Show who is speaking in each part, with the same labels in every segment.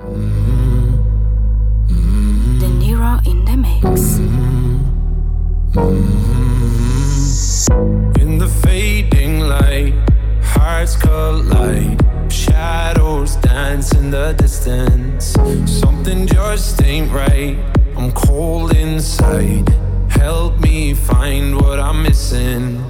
Speaker 1: The
Speaker 2: Niro in the mix.
Speaker 1: In the fading light, hearts collide. Shadows dance in the distance. Something just ain't right. I'm cold inside. Help me find what I'm missing.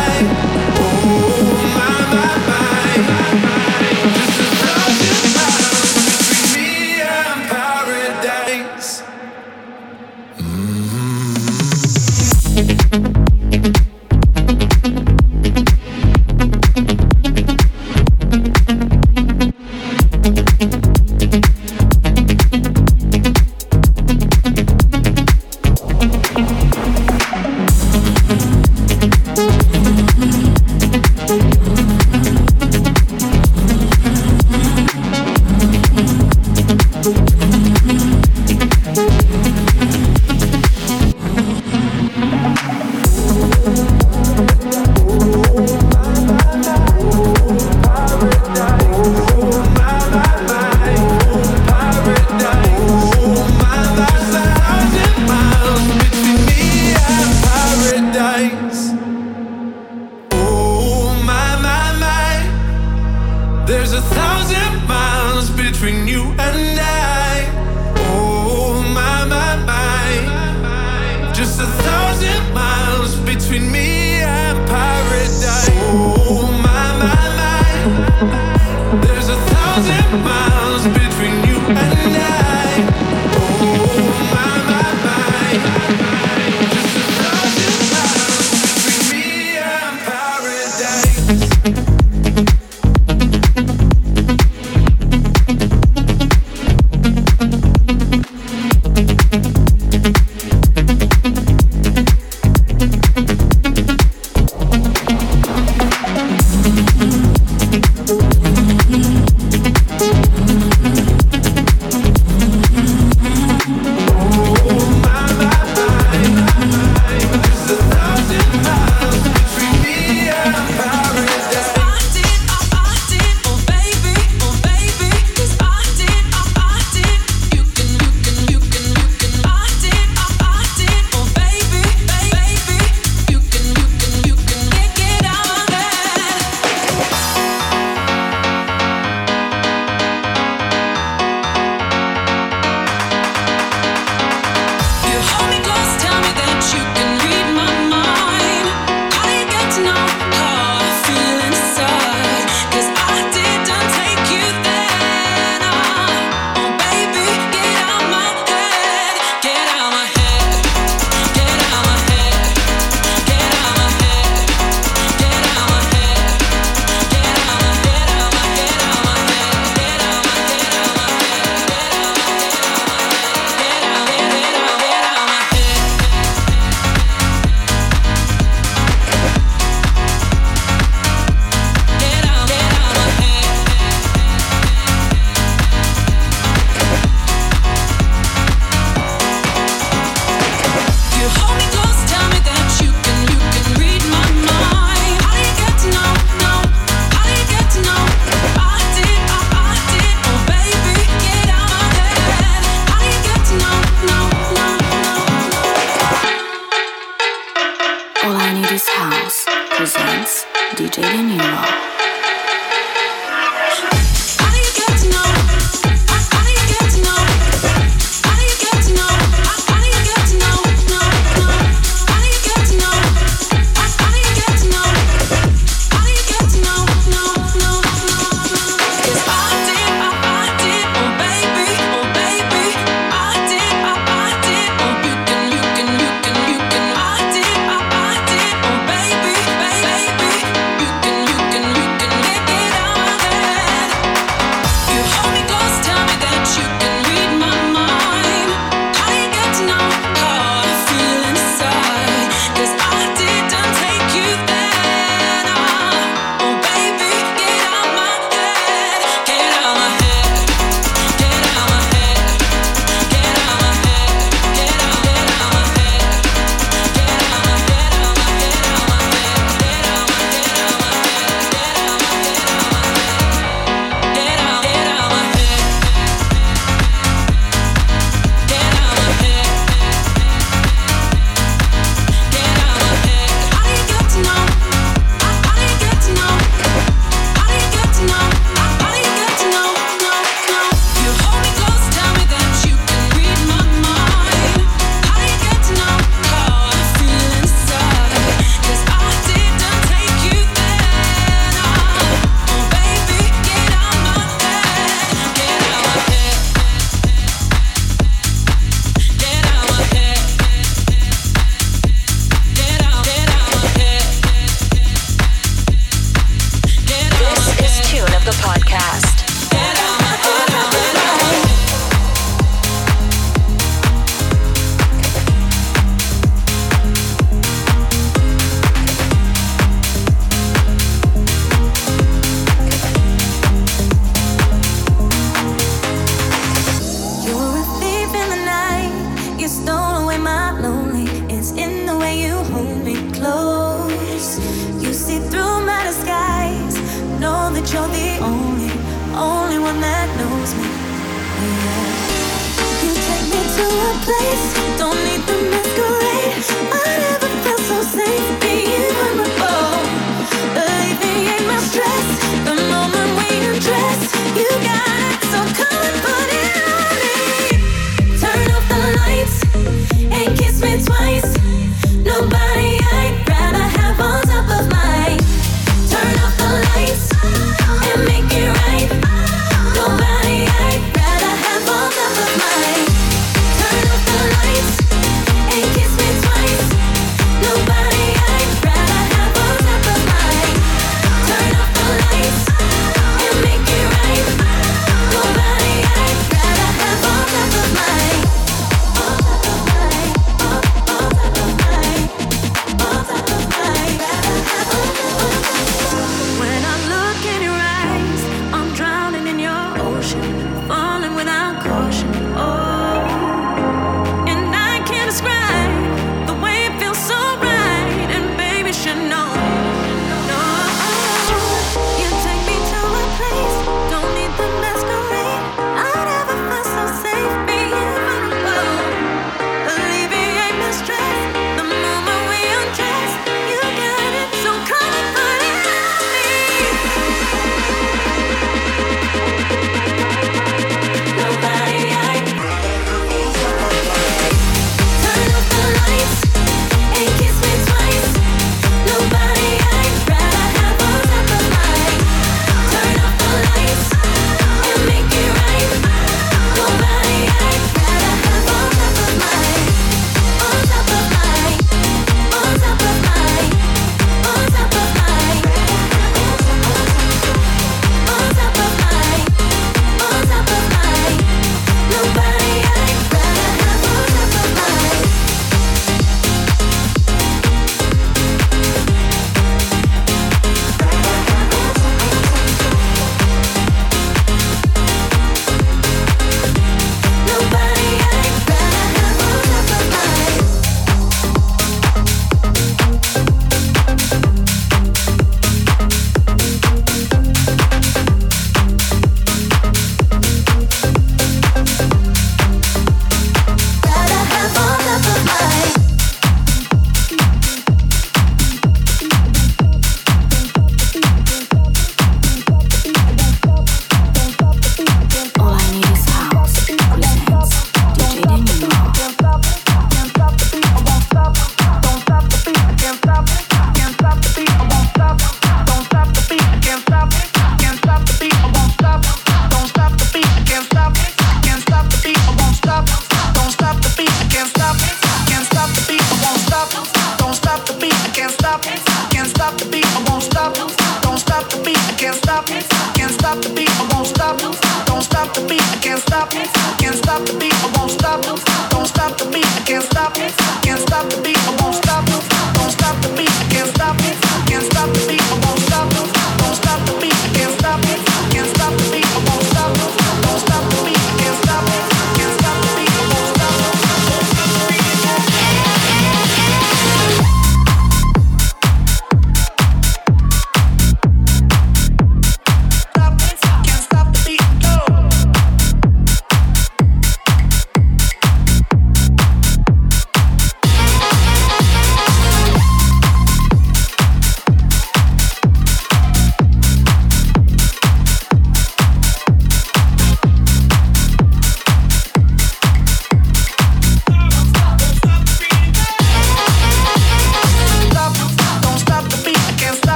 Speaker 1: between you and me.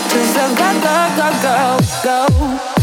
Speaker 3: Got the letters of go, go, go, go, go.